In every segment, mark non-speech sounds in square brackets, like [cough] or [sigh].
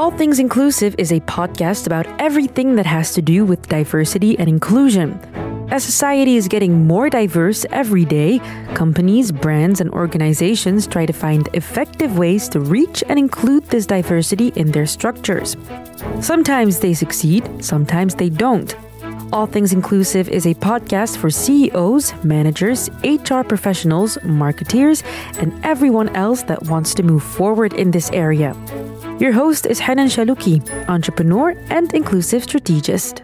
All Things Inclusive is a podcast about everything that has to do with diversity and inclusion. As society is getting more diverse every day, companies, brands, and organizations try to find effective ways to reach and include this diversity in their structures. Sometimes they succeed, sometimes they don't. All Things Inclusive is a podcast for CEOs, managers, HR professionals, marketeers, and everyone else that wants to move forward in this area. Your host is Hanan Challouki, entrepreneur and inclusive strategist.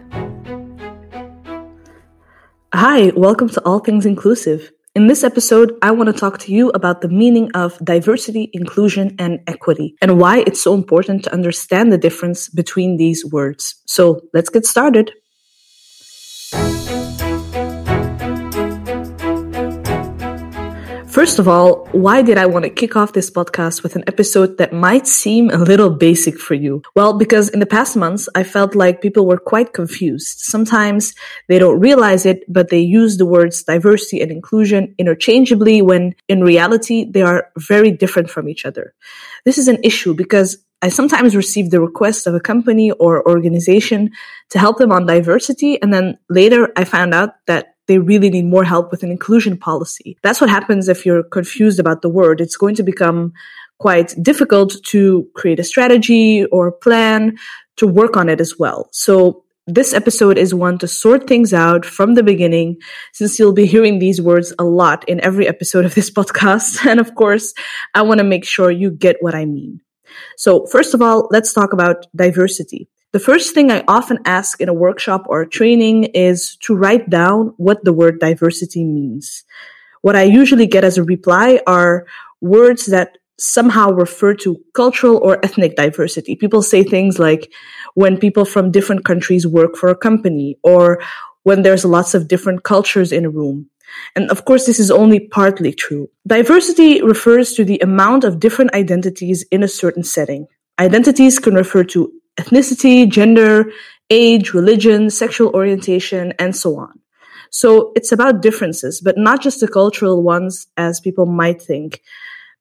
Hi, welcome to All Things Inclusive. In this episode, I want to talk to you about the meaning of diversity, inclusion, and equity, and why it's so important to understand the difference between these words. So let's get started. First of all, why did I want to kick off this podcast with an episode that might seem a little basic for you? Well, because in the past months, I felt like people were quite confused. Sometimes they don't realize it, but they use the words diversity and inclusion interchangeably when in reality, they are very different from each other. This is an issue because I sometimes receive the request of a company or organization to help them on diversity. And then later I found out that they really need more help with an inclusion policy. That's what happens if you're confused about the word. It's going to become quite difficult to create a strategy or plan to work on it as well. So this episode is one to sort things out from the beginning, since you'll be hearing these words a lot in every episode of this [laughs] podcast. And of course, I want to make sure you get what I mean. So first of all, let's talk about diversity. The first thing I often ask in a workshop or a training is to write down what the word diversity means. What I usually get as a reply are words that somehow refer to cultural or ethnic diversity. People say things like when people from different countries work for a company or when there's lots of different cultures in a room. And of course, this is only partly true. Diversity refers to the amount of different identities in a certain setting. Identities can refer to ethnicity, gender, age, religion, sexual orientation, and so on. So it's about differences, but not just the cultural ones as people might think.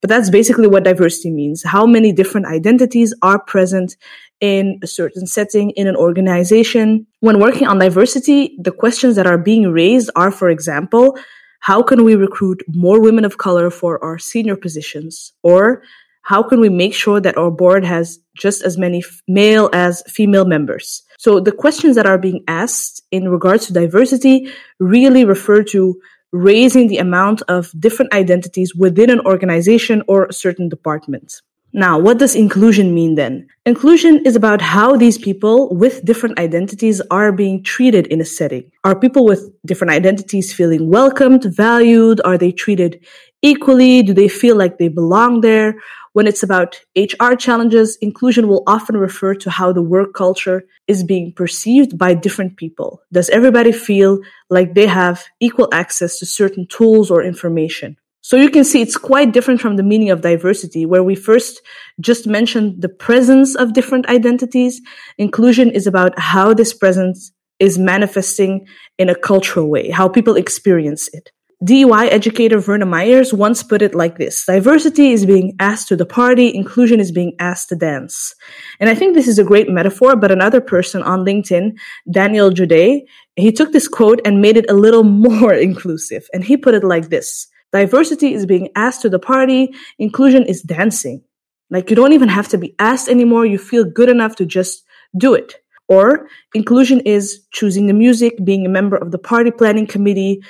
But that's basically what diversity means. How many different identities are present in a certain setting, in an organization. When working on diversity, the questions that are being raised are, for example, how can we recruit more women of color for our senior positions? Or how can we make sure that our board has just as many male as female members? So the questions that are being asked in regards to diversity really refer to raising the amount of different identities within an organization or a certain department. Now, what does inclusion mean then? Inclusion is about how these people with different identities are being treated in a setting. Are people with different identities feeling welcomed, valued? Are they treated equally? Do they feel like they belong there? When it's about HR challenges, inclusion will often refer to how the work culture is being perceived by different people. Does everybody feel like they have equal access to certain tools or information? So you can see it's quite different from the meaning of diversity, where we first just mentioned the presence of different identities. Inclusion is about how this presence is manifesting in a cultural way, how people experience it. DEI educator Verna Myers once put it like this Diversity is being asked to the party, inclusion is being asked to dance. And I think this is a great metaphor, but another person on LinkedIn, Daniel Jude, he took this quote and made it a little [laughs] more inclusive. And he put it like this Diversity is being asked to the party, inclusion is dancing. Like you don't even have to be asked anymore, you feel good enough to just do it. Or inclusion is choosing the music, being a member of the party planning committee,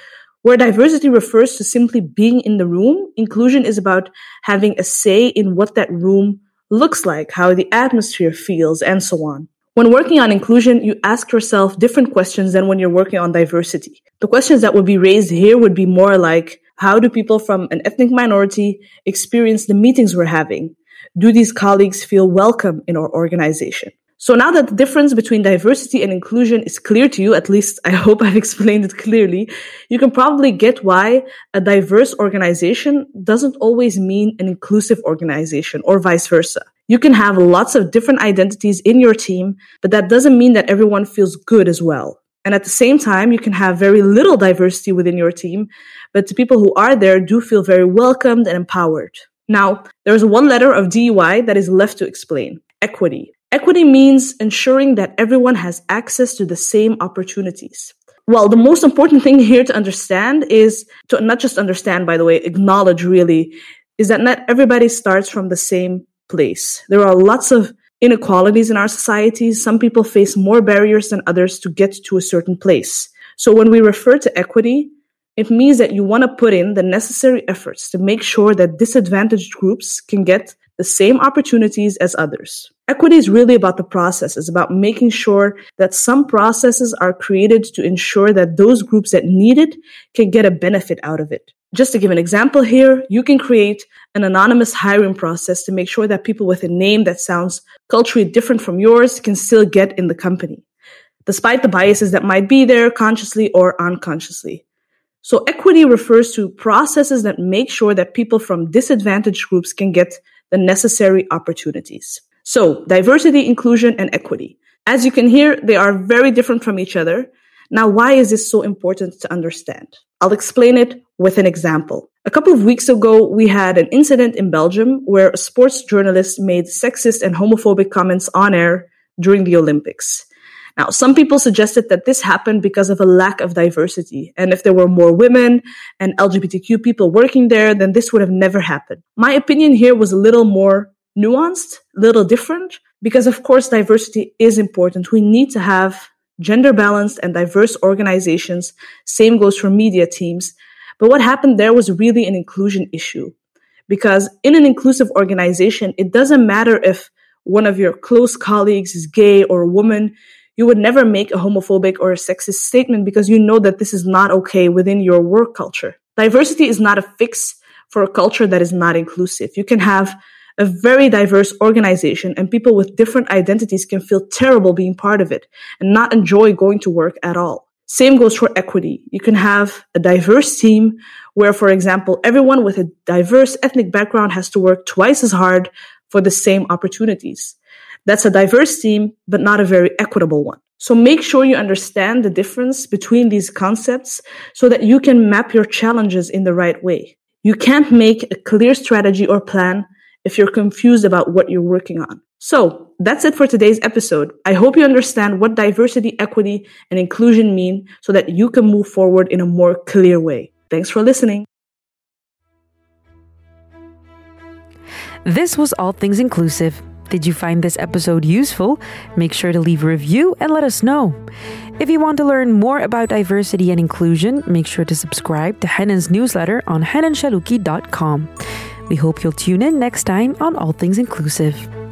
where diversity refers to simply being in the room, inclusion is about having a say in what that room looks like, how the atmosphere feels, and so on. When working on inclusion, you ask yourself different questions than when you're working on diversity. The questions that would be raised here would be more like, how do people from an ethnic minority experience the meetings we're having? Do these colleagues feel welcome in our organization? So now that the difference between diversity and inclusion is clear to you, at least I [laughs] hope I've explained it clearly, you can probably get why a diverse organization doesn't always mean an inclusive organization or vice versa. You can have lots of different identities in your team, but that doesn't mean that everyone feels good as well. And at the same time, you can have very little diversity within your team, but the people who are there do feel very welcomed and empowered. Now, there's one letter of DEI that is left to explain equity. Equity means ensuring that everyone has access to the same opportunities. Well, the most important thing here to understand is to not just understand, by the way, acknowledge really, is that not everybody starts from the same place. There are lots of inequalities in our societies. Some people face more barriers than others to get to a certain place. So when we refer to equity, it means that you want to put in the necessary efforts to make sure that disadvantaged groups can get the same opportunities as others. Equity is really about the process. It's about making sure that some processes are created to ensure that those groups that need it can get a benefit out of it. Just to give an example here, you can create an anonymous hiring process to make sure that people with a name that sounds culturally different from yours can still get in the company, despite the biases that might be there consciously or unconsciously. So equity refers to processes that make sure that people from disadvantaged groups can get the necessary opportunities. So diversity, inclusion, and equity. As you can hear, they are very different from each other. Now, why is this so important to understand? I'll explain it with an example. A couple of weeks ago, we had an incident in Belgium where a sports journalist made sexist and homophobic comments on air during the Olympics. Now, some people suggested that this happened because of a lack of diversity. And if there were more women and LGBTQ people working there, then this would have never happened. My opinion here was a little more nuanced, a little different, because of course diversity is important. We need to have gender balanced and diverse organizations. Same goes for media teams. But what happened there was really an inclusion issue. Because in an inclusive organization, it doesn't matter if one of your close colleagues is gay or a woman you would never make a homophobic or a sexist statement because you know that this is not okay within your work culture. Diversity is not a fix for a culture that is not inclusive. You can have a very diverse organization and people with different identities can feel terrible being part of it and not enjoy going to work at all. Same goes for equity. You can have a diverse team where, for example, everyone with a diverse ethnic background has to work twice as hard for the same opportunities. That's a diverse team, but not a very equitable one. So make sure you understand the difference between these concepts so that you can map your challenges in the right way. You can't make a clear strategy or plan if you're confused about what you're working on. So that's it for today's episode. I hope you understand what diversity, equity, and inclusion mean so that you can move forward in a more clear way. Thanks for listening. This was All Things Inclusive. Did you find this episode useful? Make sure to leave a review and let us know. If you want to learn more about diversity and inclusion, make sure to subscribe to Hanan's newsletter on hananchallouki.com. We hope you'll tune in next time on All Things Inclusive.